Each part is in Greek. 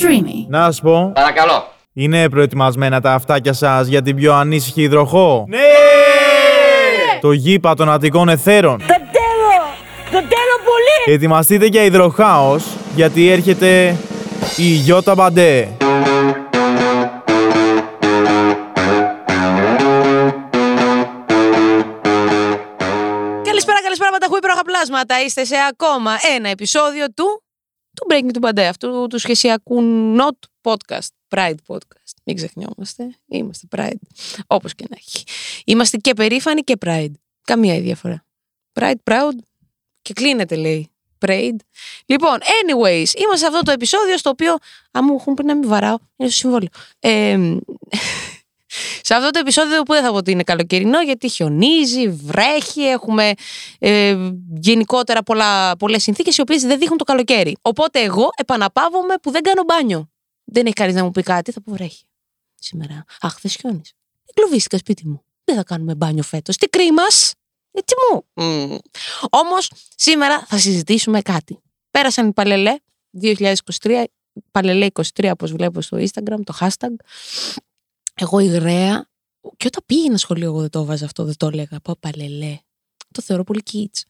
Streamy. Να σου πω, Παρακαλώ. είναι προετοιμασμένα τα αυτάκια σας για την πιο ανήσυχη υδροχό; Ναι! Το γήπα των Αττικών Εθέρων. Το τέλο! Το τέλο πολύ! Ετοιμαστείτε για υδροχάος, γιατί έρχεται η Γιώτα Μπαντέ. Καλησπέρα, καλησπέρα, Πανταχού υπέροχα πλάσματα. Είστε σε ακόμα ένα επεισόδιο του, του Breaking to Bande, αυτού του σχεσιακού not podcast, Pride podcast. Μην ξεχνιόμαστε. Είμαστε Pride. Όπως και να έχει. Είμαστε και περήφανοι και Pride. Καμία η διαφορά. Pride, proud και κλείνεται λέει. Pride. Λοιπόν, anyways, είμαστε σε αυτό το επεισόδιο στο οποίο, αν μου έχουν πει να μην βαράω, είναι στο συμβόλαιο. Ε, σε αυτό το επεισόδιο που δεν θα πω ότι είναι καλοκαιρινό, γιατί χιονίζει, βρέχει, έχουμε ε, γενικότερα πολλά, πολλές συνθήκες οι οποίες δεν δείχνουν το καλοκαίρι. Οπότε εγώ επαναπαύομαι που δεν κάνω μπάνιο. Δεν έχει κανείς να μου πει κάτι, θα πω βρέχει. Σήμερα. Αχ, δεν χιόνιζε. Εγκλωβίστηκα σπίτι μου. Δεν θα κάνουμε μπάνιο φέτος. Τι κρίμα! Έτσι μου. Mm. Όμως, σήμερα θα συζητήσουμε κάτι. Πέρασαν οι παλελέ 2023, παλελέ 23 όπως βλέπω στο Instagram, το hashtag. Εγώ υγραία. Και όταν πήγαινα σχολείο, εγώ δεν το έβαζα αυτό, δεν το έλεγα. Πω παλελέ. Το θεωρώ πολύ kids.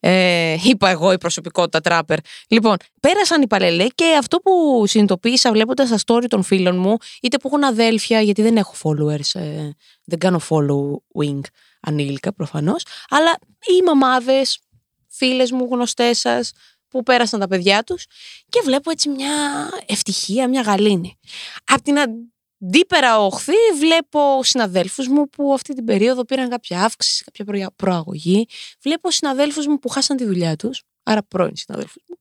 Ε, είπα εγώ η προσωπικότητα τράπερ. Λοιπόν, πέρασαν οι παλελέ και αυτό που συνειδητοποίησα βλέποντας τα story των φίλων μου, είτε που έχουν αδέλφια, γιατί δεν έχω followers, ε, δεν κάνω following ανήλικα προφανώς, αλλά οι μαμάδες, φίλες μου, γνωστές σας, που πέρασαν τα παιδιά τους και βλέπω έτσι μια ευτυχία, μια γαλήνη. Απ' την αντίπερα όχθη βλέπω συναδέλφους μου που αυτή την περίοδο πήραν κάποια αύξηση, κάποια προα- προαγωγή. Βλέπω συναδέλφους μου που χάσαν τη δουλειά τους, άρα πρώην συναδέλφους μου.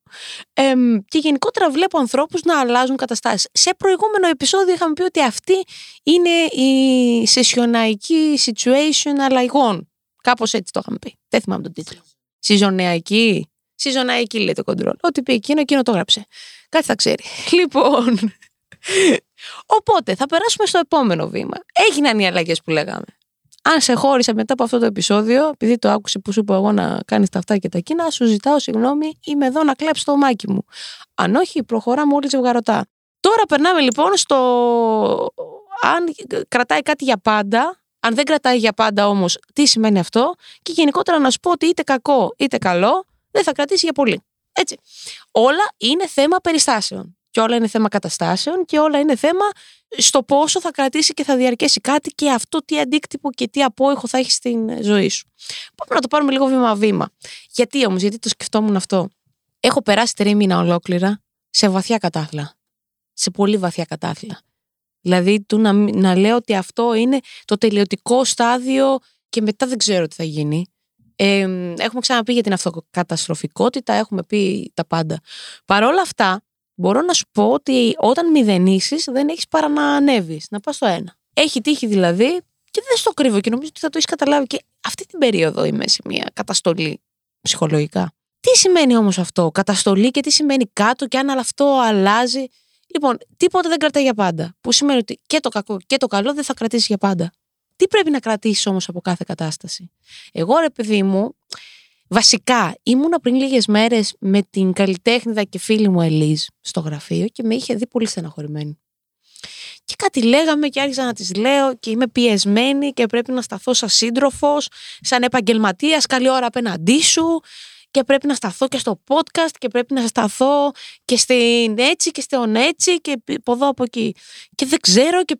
Εμ, και γενικότερα βλέπω ανθρώπους να αλλάζουν καταστάσεις. Σε προηγούμενο επεισόδιο είχαμε πει ότι αυτή είναι η σεσιοναϊκή situation αλλαγών. Κάπως έτσι το είχαμε πει. Δεν θυμάμαι τον τίτλο. Σιζωνιακή. Σιζωναϊκή λέει το κοντρόλ. Ό,τι πει εκείνο, εκείνο το γράψε. Κάτι θα ξέρει. Λοιπόν, Οπότε θα περάσουμε στο επόμενο βήμα. Έγιναν οι αλλαγές που λέγαμε. Αν σε χώρισα μετά από αυτό το επεισόδιο, επειδή το άκουσε που σου είπα εγώ να κάνεις τα αυτά και τα εκείνα, σου ζητάω συγγνώμη, είμαι εδώ να κλέψει το μάκι μου. Αν όχι, προχωράμε όλοι ζευγαρωτά. Τώρα περνάμε λοιπόν στο. Αν κρατάει κάτι για πάντα, αν δεν κρατάει για πάντα όμως, τι σημαίνει αυτό, και γενικότερα να σου πω ότι είτε κακό είτε καλό, δεν θα κρατήσει για πολύ. Έτσι. Όλα είναι θέμα περιστάσεων. Και όλα είναι θέμα καταστάσεων και όλα είναι θέμα στο πόσο θα κρατήσει και θα διαρκέσει κάτι και αυτό τι αντίκτυπο και τι απόϊχο θα έχει στην ζωή σου. Πάμε να το πάρουμε λίγο βήμα-βήμα. Γιατί όμως, γιατί το σκεφτόμουν αυτό; Έχω περάσει τρίμηνα ολόκληρα σε βαθιά κατάθλα. Σε πολύ βαθιά κατάθλα. Δηλαδή του να, να λέω ότι αυτό είναι το τελειωτικό στάδιο και μετά δεν ξέρω τι θα γίνει. Ε, έχουμε ξαναπεί για την αυτοκαταστροφικότητα, έχουμε πει τα πάντα. Παρ' όλα αυτά, μπορώ να σου πω ότι όταν μηδενίσεις, δεν έχεις παρά να ανέβεις, να πας στο ένα. Έχει τύχει δηλαδή, και δεν στο κρύβω και νομίζω ότι θα το έχεις καταλάβει και αυτή την περίοδο είμαι σε μια καταστολή ψυχολογικά. Τι σημαίνει όμως αυτό, καταστολή και τι σημαίνει κάτω και αν αυτό αλλάζει; Λοιπόν, τίποτα δεν κρατάει για πάντα. Που σημαίνει ότι και το κακό και το καλό δεν θα κρατήσει για πάντα. Τι πρέπει να κρατήσεις όμως από κάθε κατάσταση; Εγώ, ρε παιδί μου, Βασικά, ήμουνα πριν λίγες μέρες με την καλλιτέχνηδα και φίλη μου Ελίζ στο γραφείο και με είχε δει πολύ στεναχωρημένη. Και κάτι λέγαμε και άρχισα να της λέω και είμαι πιεσμένη και πρέπει να σταθώ σαν σύντροφος, σαν επαγγελματίας, καλή ώρα απέναντί σου και πρέπει να σταθώ και στο podcast και πρέπει να σταθώ και στην έτσι και στον έτσι και από εδώ από εκεί. Και δεν ξέρω και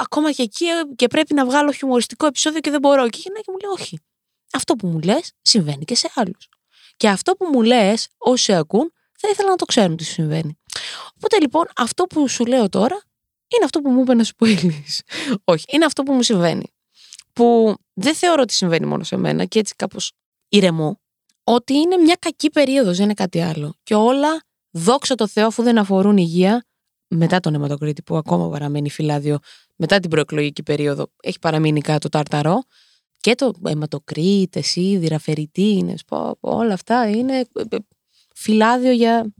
ακόμα και εκεί και πρέπει να βγάλω χιουμοριστικό επεισόδιο και δεν μπορώ. Και η γυναίκα μου λέει όχι αυτό που μου λες συμβαίνει και σε άλλους. Και αυτό που μου λες, όσοι ακούν, θα ήθελα να το ξέρουν τι συμβαίνει. Οπότε λοιπόν, αυτό που σου λέω τώρα είναι αυτό που μου είπε να σου πω Ελίζ. Όχι, είναι αυτό που μου συμβαίνει. Που δεν θεωρώ ότι συμβαίνει μόνο σε μένα και έτσι κάπως ηρεμώ. Ότι είναι μια κακή περίοδος, δεν είναι κάτι άλλο. Και όλα, δόξα τω Θεώ, αφού δεν αφορούν υγεία, μετά τον αιματοκρίτη που ακόμα παραμένει φυλάδιο, μετά την προεκλογική περίοδο, έχει παραμείνει κάτω τάρταρο και το αιματοκρίτες, σίδηρα, φεριτίνες, όλα αυτά είναι ε, φυλάδιο για.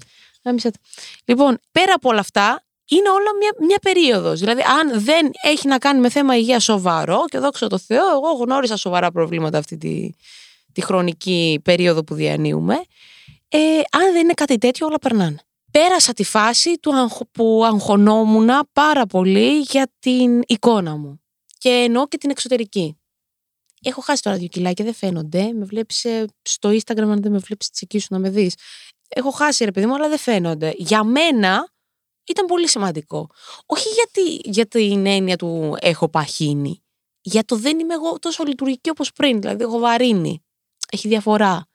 Λοιπόν, πέρα από όλα αυτά, είναι όλα μια, μια περίοδος. Δηλαδή, αν δεν έχει να κάνει με θέμα υγείας σοβαρό, και δόξα τω Θεώ, εγώ γνώρισα σοβαρά προβλήματα αυτή τη, τη χρονική περίοδο που διανύουμε. Ε, αν δεν είναι κάτι τέτοιο, όλα περνάνε. πέρασα τη φάση του αγχ- που αγχωνόμουν πάρα πολύ για την εικόνα μου. Και εννοώ και την εξωτερική. Έχω χάσει τώρα δύο κιλάκια, δεν φαίνονται. Με βλέπεις ε, στο Instagram, αν δεν με βλέπεις εκεί σου να με δεις. Έχω χάσει ρε παιδί μου, αλλά δεν φαίνονται. Για μένα ήταν πολύ σημαντικό. Όχι γιατί, για την έννοια του έχω παχύνει. Για το δεν είμαι εγώ τόσο λειτουργική όπως πριν. Δηλαδή έχω βαρύνει. Έχει διαφορά.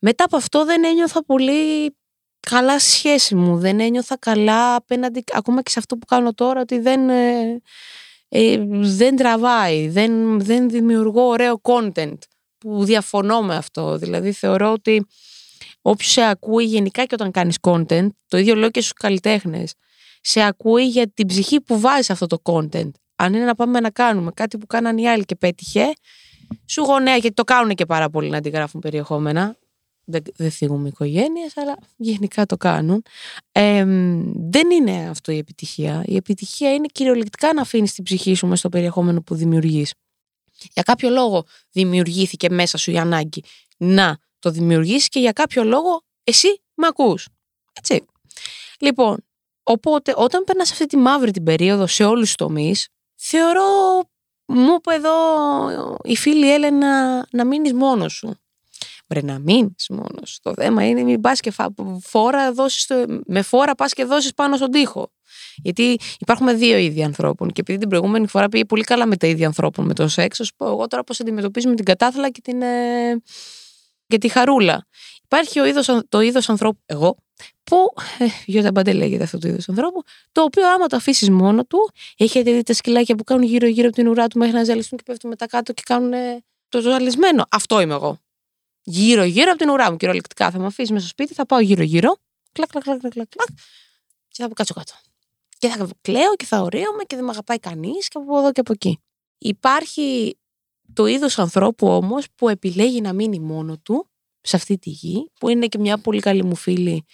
Μετά από αυτό δεν ένιωθα πολύ καλά στη σχέση μου. Δεν ένιωθα καλά απέναντι, ακόμα και σε αυτό που κάνω τώρα, ότι δεν, ε, ε, δεν τραβάει, δεν, δεν δημιουργώ ωραίο content που διαφωνώ με αυτό. Δηλαδή θεωρώ ότι όποιος σε ακούει γενικά και όταν κάνεις content, το ίδιο λέω και στους καλλιτέχνες, σε ακούει για την ψυχή που βάζεις αυτό το content. Αν είναι να πάμε να κάνουμε κάτι που κάναν οι άλλοι και πέτυχε, σου γονέα, γιατί το κάνουν και πάρα πολύ να αντιγράφουν περιεχόμενα. Δεν, δεν θίγουμε οικογένειες, αλλά γενικά το κάνουν. Ε, δεν είναι αυτό η επιτυχία. Η επιτυχία είναι κυριολεκτικά να αφήνεις την ψυχή σου μέσα στο περιεχόμενο που δημιουργείς. Για κάποιο λόγο δημιουργήθηκε μέσα σου η ανάγκη να το δημιουργήσεις και για κάποιο λόγο εσύ με ακούς. Έτσι. Λοιπόν, οπότε όταν περνάς αυτή τη μαύρη την περίοδο σε όλους τους τομείς, θεωρώ, μου είπε εδώ η φίλη Έλενα, να μείνεις μόνος σου. Βρε να μείνεις μόνος. Το θέμα είναι μην πας και φα... φόρα δώσεις το... με φόρα πας και δώσεις πάνω στον τοίχο. Γιατί υπάρχουν δύο είδη ανθρώπων. Και επειδή την προηγούμενη φορά πήγε πολύ καλά με τα ίδια ανθρώπων με το σεξ, θα σου πω εγώ τώρα πώς αντιμετωπίζουμε την κατάθλα και, την, ε... και τη χαρούλα. Υπάρχει ο είδος, το είδος ανθρώπου, εγώ, που. Ε, Γιώτα Μπαντέ λέγεται αυτό το είδος ανθρώπου, το οποίο άμα το αφήσεις μόνο του, έχετε δει τα σκυλάκια που κάνουν γύρω-γύρω από την ουρά του μέχρι να ζαλιστούν και πέφτουν μετά κάτω και κάνουν ε, το ζαλισμένο. Αυτό είμαι εγώ γύρω-γύρω από την ουρά μου. Κυριολεκτικά θα με αφήσεις μέσα στο σπίτι, θα πάω γύρω-γύρω. Κλακ, κλακ, κλακ, κλακ, κλακ, και θα κάτσω κάτω. Και θα κλαίω και θα ωρέομαι και δεν με αγαπάει κανείς και από εδώ και από εκεί. Υπάρχει το είδος ανθρώπου όμως που επιλέγει να μείνει μόνο του σε αυτή τη γη, που είναι και μια πολύ καλή μου φίλη,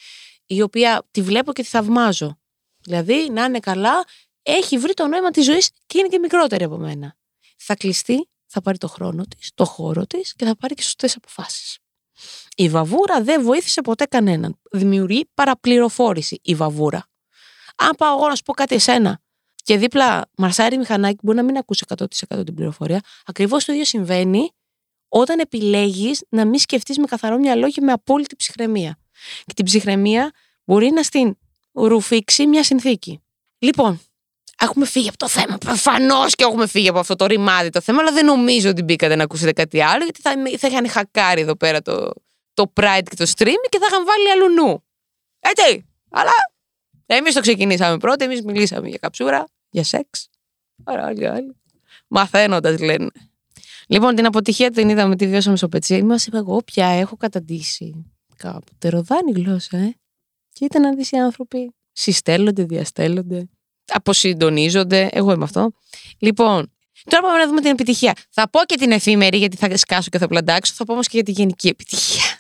η οποία τη βλέπω και τη θαυμάζω. Δηλαδή να είναι καλά, έχει βρει το νόημα της ζωής και είναι και μικρότερη από μένα. Θα κλειστεί θα πάρει το χρόνο της, το χώρο της και θα πάρει και σωστές αποφάσεις. Η βαβούρα δεν βοήθησε ποτέ κανέναν. Δημιουργεί παραπληροφόρηση η βαβούρα. Αν πάω εγώ να σου πω κάτι εσένα και δίπλα μαρσάρει μηχανάκι, μπορεί να μην ακούσει 100% την πληροφορία. Ακριβώς το ίδιο συμβαίνει όταν επιλέγεις να μην σκεφτείς με καθαρό μυαλό και με απόλυτη ψυχραιμία. Και την ψυχραιμία μπορεί να στην ρουφήξει μια συνθήκη. Λοιπόν, Έχουμε φύγει από το θέμα. Προφανώς και έχουμε φύγει από αυτό το ρημάδι το θέμα, αλλά δεν νομίζω ότι μπήκατε να ακούσετε κάτι άλλο, γιατί θα, θα είχαν χακάρει εδώ πέρα το, το Pride και το stream και θα είχαν βάλει αλλού νου. Έτσι. Αλλά εμείς το ξεκινήσαμε πρώτα, εμείς μιλήσαμε για καψούρα, για σεξ. Άρα άλλοι άλλοι. Μαθαίνοντας λένε. Λοιπόν, την αποτυχία την είδαμε, τη βιώσαμε στο πετσί μας. Είπα εγώ πια έχω καταντήσει κάπου. Τεροδάνη γλώσσα, ε. Κοίτα να δεις οι άνθρωποι. Συστέλλονται, διαστέλλονται αποσυντονίζονται. Εγώ είμαι αυτό. Λοιπόν, τώρα πάμε να δούμε την επιτυχία. Θα πω και την εφήμερη, γιατί θα σκάσω και θα πλαντάξω. Θα πω όμως και για τη γενική επιτυχία.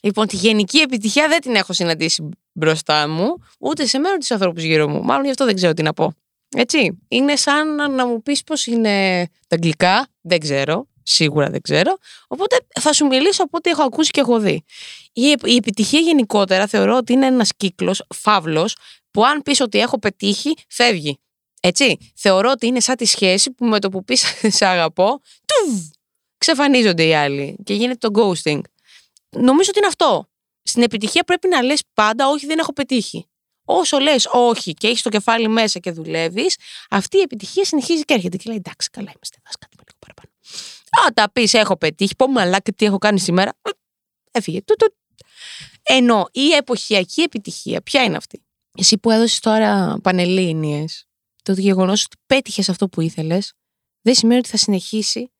Λοιπόν, τη γενική επιτυχία δεν την έχω συναντήσει μπροστά μου, ούτε σε μένα ούτε του ανθρώπους γύρω μου. Μάλλον γι' αυτό δεν ξέρω τι να πω. Έτσι. Είναι σαν να μου πεις πώ είναι τα αγγλικά. Δεν ξέρω. Σίγουρα δεν ξέρω. Οπότε θα σου μιλήσω από ό,τι έχω ακούσει και έχω δει. Η, η επιτυχία γενικότερα θεωρώ ότι είναι ένας κύκλος φαύλος που αν πεις ότι έχω πετύχει, φεύγει. Έτσι. Θεωρώ ότι είναι σαν τη σχέση που με το που πεις σε αγαπώ, τουβ, ξεφανίζονται οι άλλοι και γίνεται το ghosting. Νομίζω ότι είναι αυτό. Στην επιτυχία πρέπει να λες πάντα, όχι, δεν έχω πετύχει. Όσο λες όχι και έχεις το κεφάλι μέσα και δουλεύεις, αυτή η επιτυχία συνεχίζει και έρχεται. Και λέει εντάξει, καλά είμαστε, θα κάτι λίγο παραπάνω. Α, τα πεις, έχω πετύχει, πω μαλάκα τι έχω κάνει σήμερα. Έφυγε. Ενώ η εποχιακή επιτυχία, ποια είναι αυτή; Εσύ που έδωσες τώρα πανελλήνιες, το γεγονός ότι πέτυχες αυτό που ήθελες, δεν σημαίνει ότι θα συνεχίσει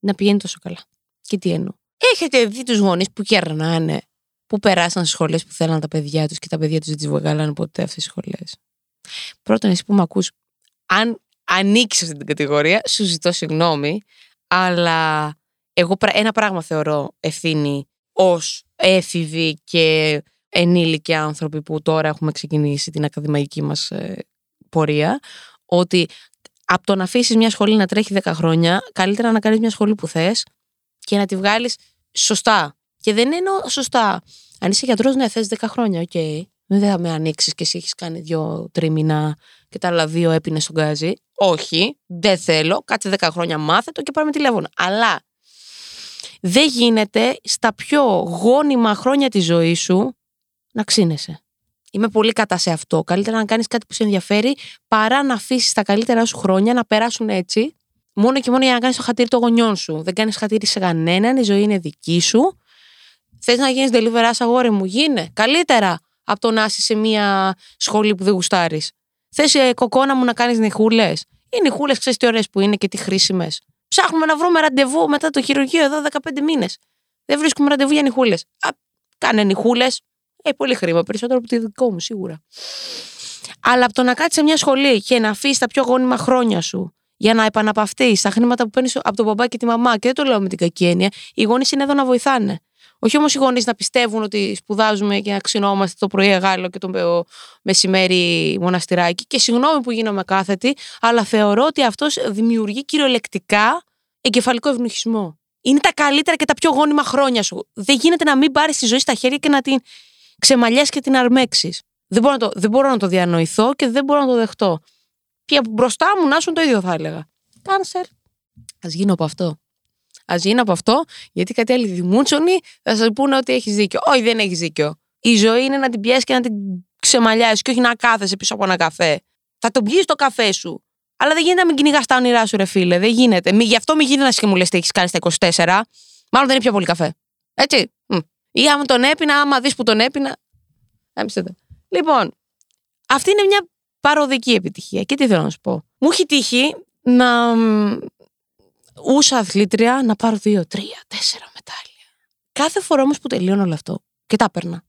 να πηγαίνει τόσο καλά. Και τι εννοώ. Έχετε δει τους γονείς που κερνάνε, που περάσαν στι σχολές που θέλαν τα παιδιά τους και τα παιδιά τους δεν τις βγάλανε ποτέ αυτές τι σχολές; Πρώτον, εσύ που με ακούς, αν ανήκεις αυτή την κατηγορία, σου ζητώ συγγνώμη, αλλά εγώ ένα πράγμα θεωρώ ευθύνη ως έφηβη και ενήλικοι άνθρωποι που τώρα έχουμε ξεκινήσει την ακαδημαϊκή μας ε, πορεία, ότι από το να αφήσεις μια σχολή να τρέχει 10 χρόνια, καλύτερα να κάνεις μια σχολή που θες και να τη βγάλεις σωστά. Και δεν εννοώ σωστά. Αν είσαι γιατρός, ναι, θες 10 χρόνια, OK. Okay. Δεν θα με ανοίξεις και εσύ έχεις κάνει δύο τρίμηνα και τα άλλα δύο έπινες στο Γκάζι. Όχι, δεν θέλω. Κάτσε δέκα χρόνια μάθε το και πάρε με τηλέφωνο. Αλλά δεν γίνεται στα πιο γόνιμα χρόνια της ζωής σου να ξύνεσαι. Είμαι πολύ κατά σε αυτό. Καλύτερα να κάνεις κάτι που σε ενδιαφέρει παρά να αφήσεις τα καλύτερα σου χρόνια να περάσουν έτσι, μόνο και μόνο για να κάνεις το χατήρι των γονιών σου. Δεν κάνεις χατήρι σε κανέναν, η ζωή είναι δική σου. Θες να γίνεις delivery αγόρι μου, γίνε. Καλύτερα από το να είσαι σε μια σχολή που δεν γουστάρεις. Θες κοκόνα μου να κάνεις νυχούλε. Οι νυχούλε ξέρεις τι ωραίες που είναι και τι χρήσιμες. Ψάχνουμε να βρούμε ραντεβού μετά το χειρουργείο εδώ 15 μήνες. Δεν βρίσκουμε ραντεβού για νυχούλε. Κάνε νυχούλε. Έχει πολύ χρήμα, περισσότερο από τη δικό μου σίγουρα. Αλλά από το να κάτσεις σε μια σχολή και να αφήσεις τα πιο γόνιμα χρόνια σου για να επαναπαυτείς τα χρήματα που παίρνεις από τον μπαμπά και τη μαμά, και δεν το λέω με την κακή έννοια, οι γονείς είναι εδώ να βοηθάνε. Όχι όμως οι γονείς να πιστεύουν ότι σπουδάζουμε και να ξυνόμαστε το πρωί Γάλλο και το μεσημέρι μοναστηράκι. Και συγγνώμη που γίνομαι κάθετη, αλλά θεωρώ ότι αυτός δημιουργεί κυριολεκτικά εγκεφαλικό ευνοχισμό. Είναι τα καλύτερα και τα πιο γόνιμα χρόνια σου. Δεν γίνεται να μην πάρεις τη ζωή στα χέρια και να την ξεμαλιάσει και την αρμέξεις. Δεν, μπορώ να το, δεν μπορώ να το διανοηθώ και δεν μπορώ να το δεχτώ. Και μπροστά μου να σου το ίδιο θα έλεγα. Κάνσερ. Α γίνω από αυτό. Α γίνω από αυτό, γιατί κάτι άλλοι δημούτσονοι θα σα πούνε ότι έχεις δίκιο. Όχι, δεν έχεις δίκιο. Η ζωή είναι να την πιέσεις και να την ξεμαλιάσεις και όχι να κάθεσαι πίσω από ένα καφέ. Θα τον πιεις το καφέ σου. Αλλά δεν γίνεται να μην κυνηγάς τα όνειρά σου, ρε φίλε. Δεν γίνεται. Μη, γι' αυτό μην γίνεται να σχημουλέ τι έχεις κάνει στα 24. Μάλλον δεν είναι πιο πολύ καφέ. Έτσι. Ή άμα τον έπεινα, άμα δεις που τον έπεινα. Λοιπόν, αυτή είναι μια παροδική επιτυχία. Και τι θέλω να σου πω. Μου έχει τύχει να ούσα αθλήτρια να πάρω δύο, τρία, τέσσερα μετάλλια. Κάθε φορά όμως που τελειώνω όλο αυτό και τα έπαιρνα.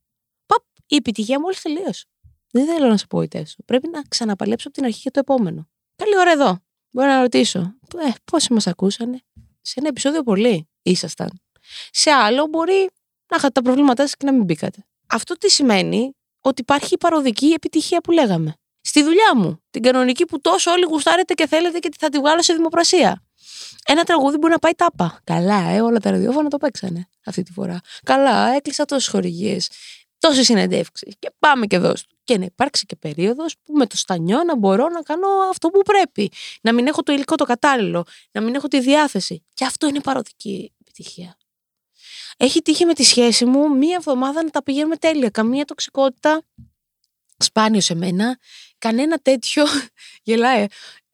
Παπ, η επιτυχία μόλι τελείωσε. Δεν θέλω να σε πω Πρέπει να ξαναπαλέψω από την αρχή για το επόμενο. Καλή ώρα εδώ. Μπορώ να ρωτήσω. Ε, πόσοι μας ακούσανε; Σε ένα επεισόδιο πολύ ήσασταν. Σε άλλο μπορεί να είχατε τα προβλήματά σας και να μην μπήκατε. Αυτό τι σημαίνει; Ότι υπάρχει η παροδική επιτυχία που λέγαμε. Στη δουλειά μου, την κανονική που τόσο όλοι γουστάρετε και θέλετε και θα τη βγάλω σε δημοπρασία. Ένα τραγούδι μπορεί να πάει τάπα. Καλά, ε, όλα τα ραδιόφωνα το παίξανε αυτή τη φορά. Καλά, έκλεισα τόσες χορηγίες, τόσες συνεντεύξεις. Και πάμε και εδώ. Και να υπάρξει και περίοδος που με το στανιό να μπορώ να κάνω αυτό που πρέπει. Να μην έχω το υλικό το κατάλληλο. Να μην έχω τη διάθεση. Και αυτό είναι παροδική επιτυχία. Έχει τύχει με τη σχέση μου μία εβδομάδα να τα πηγαίνουμε τέλεια. Καμία τοξικότητα. Σπάνιο σε μένα. Κανένα τέτοιο. Γελάει.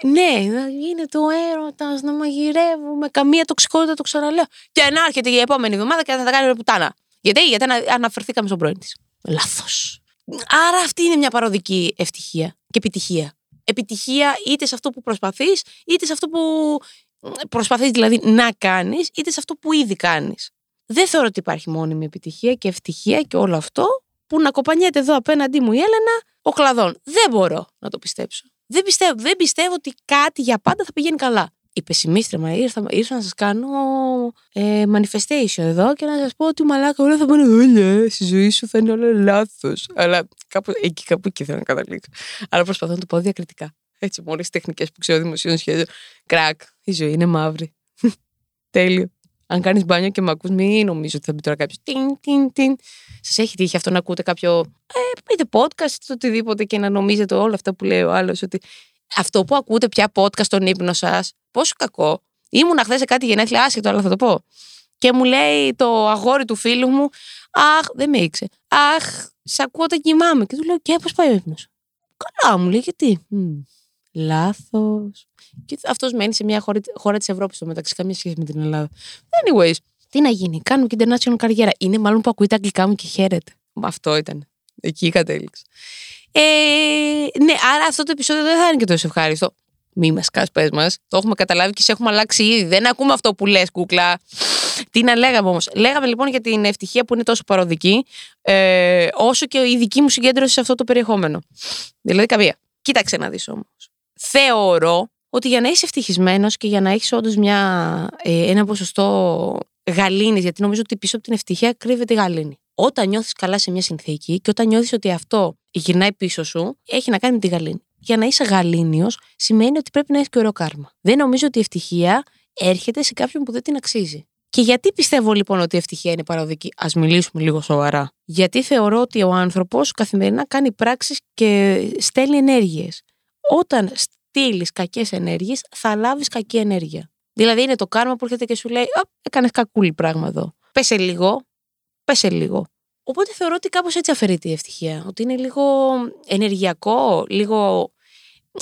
Ναι, να γίνεται ο έρωτα, να μαγειρεύουμε. Καμία τοξικότητα, το ξαναλέω. Και να έρχεται η επόμενη εβδομάδα και θα τα κάνει πουτάνα. Γιατί, γιατί αναφερθήκαμε στον πρώην της. Λάθος. Άρα αυτή είναι μια παροδική ευτυχία και επιτυχία. Επιτυχία είτε σε αυτό που προσπαθείς, είτε σε αυτό που προσπαθείς δηλαδή να κάνεις, είτε σε αυτό που ήδη κάνεις. Δεν θεωρώ ότι υπάρχει μόνιμη επιτυχία και ευτυχία και όλο αυτό που να κοπανιέται εδώ απέναντί μου η Έλενα ο κλαδόν. Δεν μπορώ να το πιστέψω. Δεν πιστεύω, δεν πιστεύω ότι κάτι για πάντα θα πηγαίνει καλά. Η πεσημίστρια ήρθα, ήρθα να σας κάνω ε, manifestation εδώ και να σας πω ότι μαλάκα όλα θα πάνε όλα. Στη ζωή σου θα είναι όλα λάθος. Αλλά κάπου εκεί, κάπου εκεί θέλω να καταλήξω. Αλλά προσπαθώ να το πω διακριτικά. Έτσι, με όλε τι τεχνικές που ξέρω δημοσίων σχέδιων. Κρακ, η ζωή είναι μαύρη. Τέλειο. Αν κάνεις μπάνιο και με ακούς, μην νομίζω ότι θα μπει τώρα κάποιος. Τιν, τιν, τιν. Σας έχει τύχει αυτό να ακούτε κάποιο. Ε, είτε podcast, είτε οτιδήποτε και να νομίζετε όλα αυτά που λέει ο άλλος. Ότι αυτό που ακούτε πια podcast στον ύπνο σας, πόσο κακό. Ήμουν χθες σε κάτι γενέθλια, άσχετο, αλλά θα το πω. Και μου λέει το αγόρι του φίλου μου, Αχ, δεν με ήξερε. Αχ, σε ακούω όταν κοιμάμαι. Και του λέω, Και πώς πάει ο ύπνος; Καλά, μου λέει, γιατί; Λάθος. Και αυτός μένει σε μια χώρα, χώρα της Ευρώπης στο μεταξύ, καμία σχέση με την Ελλάδα. Anyways, τι να γίνει, κάνω και international καριέρα. Είναι μάλλον που ακούει τα αγγλικά μου και χαίρεται. Αυτό ήταν. Εκεί κατέληξα. Ε, ναι, άρα αυτό το επεισόδιο δεν θα είναι και τόσο ευχάριστο. Μη μας κά, πες μας. Το έχουμε καταλάβει και σε έχουμε αλλάξει ήδη. Δεν ακούμε αυτό που λες, κούκλα. Τι να λέγαμε όμως. Λέγαμε λοιπόν για την ευτυχία που είναι τόσο παροδική, ε, όσο και η δική μου συγκέντρωση σε αυτό το περιεχόμενο. Δηλαδή, καμία. Κοίταξε να δεις όμως θεωρώ ότι για να είσαι ευτυχισμένος και για να έχεις όντως ε, ένα ποσοστό γαλήνης, γιατί νομίζω ότι πίσω από την ευτυχία κρύβεται η γαλήνη. Όταν νιώθεις καλά σε μια συνθήκη και όταν νιώθεις ότι αυτό γυρνάει πίσω σου, έχει να κάνει με τη γαλήνη. Για να είσαι γαλήνιος, σημαίνει ότι πρέπει να έχεις και ωραίο κάρμα. Δεν νομίζω ότι η ευτυχία έρχεται σε κάποιον που δεν την αξίζει. Και γιατί πιστεύω λοιπόν ότι η ευτυχία είναι παροδική, ας μιλήσουμε λίγο σοβαρά. Γιατί θεωρώ ότι ο άνθρωπος καθημερινά κάνει πράξεις και στέλνει ενέργειες. Όταν στείλεις κακές ενέργειες, θα λάβεις κακή ενέργεια. Δηλαδή είναι το κάρμα που έρχεται και σου λέει: Έκανες κακούλι πράγμα εδώ. Πέσε λίγο, πέσε λίγο. Οπότε θεωρώ ότι κάπως έτσι αφαιρείται η ευτυχία. Ότι είναι λίγο ενεργειακό, λίγο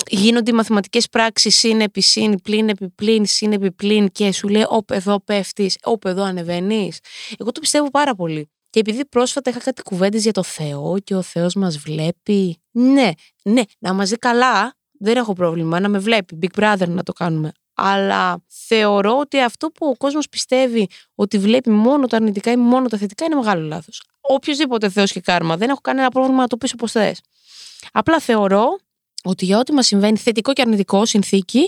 γίνονται οι μαθηματικές πράξεις συν επί συν, πλην επί πλην, συν επί πλην και σου λέει όπ εδώ πέφτεις, όπ εδώ ανεβαίνεις. Εγώ το πιστεύω πάρα πολύ. Και επειδή πρόσφατα είχα κάτι κουβέντες για το Θεό και ο Θεός μας βλέπει. Ναι, ναι, να μας δει καλά, δεν έχω πρόβλημα, να με βλέπει, Big Brother να το κάνουμε. Αλλά θεωρώ ότι αυτό που ο κόσμος πιστεύει ότι βλέπει μόνο τα αρνητικά ή μόνο τα θετικά είναι μεγάλο λάθος οποιοδήποτε Θεός και κάρμα. Δεν έχω κανένα πρόβλημα να το πεις όπως θες. Απλά θεωρώ ότι για ό,τι μας συμβαίνει, θετικό και αρνητικό συνθήκη,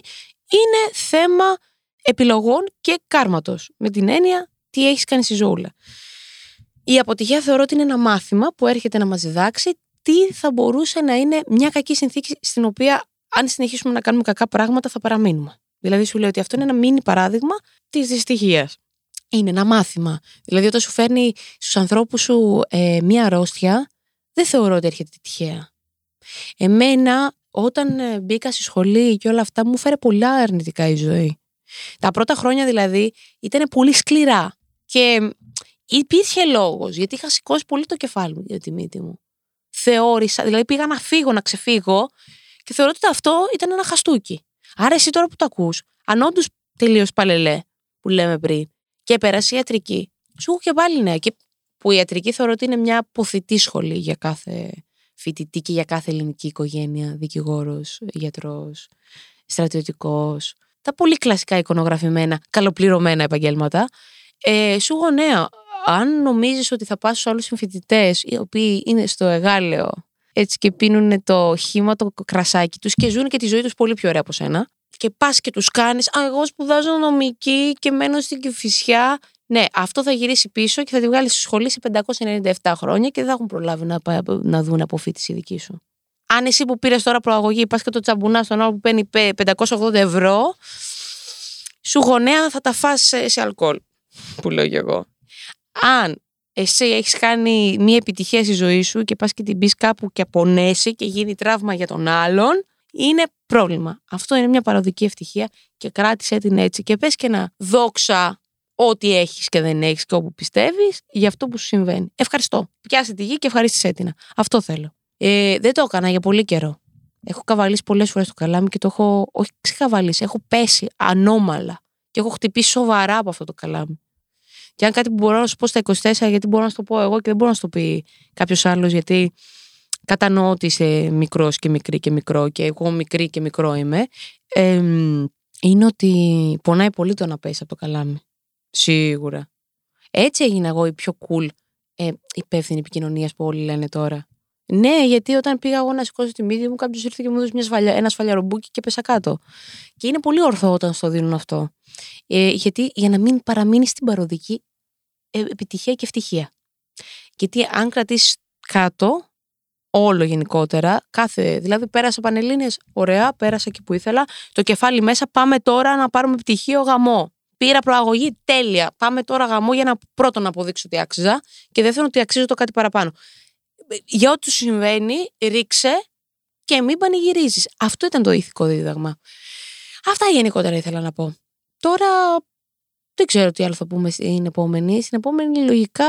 είναι θέμα επιλογών και κάρματος. Με την έννοια τι έχεις κάνει στη ζωούλα. Η αποτυχία θεωρώ ότι είναι ένα μάθημα που έρχεται να μας διδάξει τι θα μπορούσε να είναι μια κακή συνθήκη στην οποία, αν συνεχίσουμε να κάνουμε κακά πράγματα, θα παραμείνουμε. Δηλαδή, σου λέω ότι αυτό είναι ένα μίνι παράδειγμα της δυστυχίας είναι ένα μάθημα. Δηλαδή, όταν σου φέρνει στους ανθρώπους σου ε, μία αρρώστια, δεν θεωρώ ότι έρχεται τυχαία. Εμένα, όταν ε, μπήκα στη σχολή και όλα αυτά, μου φέρε πολλά αρνητικά η ζωή. Τα πρώτα χρόνια δηλαδή ήταν πολύ σκληρά. Και υπήρχε λόγος, γιατί είχα σηκώσει πολύ το κεφάλι μου για τη μύτη μου. Θεώρησα, δηλαδή πήγα να φύγω, να ξεφύγω και θεωρώ ότι αυτό ήταν ένα χαστούκι. Άρα εσύ τώρα που το ακούς, αν όντως τελείω παλελέ, που λέμε πριν, και πέρασε ιατρική. Σου έχω και πάλι νέα. Και που η ιατρική θεωρώ ότι είναι μια αποθητή σχολή για κάθε φοιτητή και για κάθε ελληνική οικογένεια. Δικηγόρος, γιατρός, στρατιωτικός. Τα πολύ κλασικά εικονογραφημένα, καλοπληρωμένα επαγγέλματα. Ε, σου έχω νέα. Αν νομίζεις ότι θα πας στους άλλους συμφοιτητές, οι οποίοι είναι στο εγάλεο έτσι και πίνουν το χύμα, το κρασάκι τους και ζουν και τη ζωή τους πολύ πιο ωραία από σένα και πας και τους κάνεις. Α, εγώ σπουδάζω νομική και μένω στην Κυφυσιά. Ναι, αυτό θα γυρίσει πίσω και θα τη βγάλεις στη σχολή σε 597 χρόνια και δεν θα έχουν προλάβει να, να δουν αποφύτιση δική σου. Αν εσύ που πήρες τώρα προαγωγή πας και το τσαμπουνά στον άλλο που παίρνει 580 ευρώ, σου γονέα θα τα φας σε, σε αλκοόλ. Που λέω και εγώ. Αν εσύ έχεις κάνει μια επιτυχία στη ζωή σου και πας και την πεις κάπου και απονέσει και γίνει τραύμα για τον άλλον, είναι πρόβλημα. Αυτό είναι μια παροδική ευτυχία και κράτησε την έτσι. Και πες και να δόξα ό,τι έχεις και δεν έχεις και όπου πιστεύεις για αυτό που σου συμβαίνει. Ευχαριστώ. Πιάσε τη γη και ευχαρίστησέ την. Αυτό θέλω. Ε, δεν το έκανα για πολύ καιρό. Έχω καβαλήσει πολλές φορές το καλάμι και το έχω. Όχι ξεχαβαλήσει, έχω πέσει ανώμαλα. Και έχω χτυπήσει σοβαρά από αυτό το καλάμι. Και αν κάτι που μπορώ να σου πω στα 24, γιατί μπορώ να σου το πω εγώ και δεν μπορώ να σου το πει κάποιος άλλος, γιατί Κατανοώ ότι είσαι μικρός και μικρή και μικρό και εγώ μικρή και μικρό είμαι. είναι ότι πονάει πολύ το να πέσεις από το καλάμι. Σίγουρα. Έτσι έγινα εγώ η πιο cool ε, υπεύθυνη επικοινωνίας που όλοι λένε τώρα. Ναι, γιατί όταν πήγα εγώ να σηκώσω τη μύτη μου, κάποιος ήρθε και μου έδωσε σφαλια, ένα σφαλιαρομπούκι και πέσα κάτω. Και είναι πολύ ορθό όταν στο δίνουν αυτό. Ε, γιατί για να μην παραμείνει στην παροδική ε, επιτυχία και ευτυχία. Γιατί αν κρατήσεις κάτω, όλο γενικότερα. Κάθε, δηλαδή πέρασα πανελλήνιες, ωραία, πέρασα εκεί που ήθελα. Το κεφάλι μέσα, πάμε τώρα να πάρουμε πτυχίο γαμό. Πήρα προαγωγή, τέλεια. Πάμε τώρα γαμό για να πρώτον να αποδείξω ότι άξιζα και δεύτερον ότι αξίζω το κάτι παραπάνω. Για ό,τι σου συμβαίνει, ρίξε και μην πανηγυρίζεις. Αυτό ήταν το ηθικό δίδαγμα. Αυτά γενικότερα ήθελα να πω. Τώρα δεν ξέρω τι άλλο θα πούμε στην επόμενη. Στην επόμενη λογικά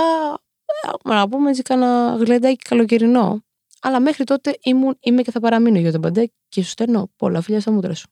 να πούμε έτσι κάνα γλεντάκι καλοκαιρινό. Αλλά μέχρι τότε ήμουν, είμαι και θα παραμείνω για τον Παντέ και σου στέλνω πολλά φιλιά στα μούτρα σου.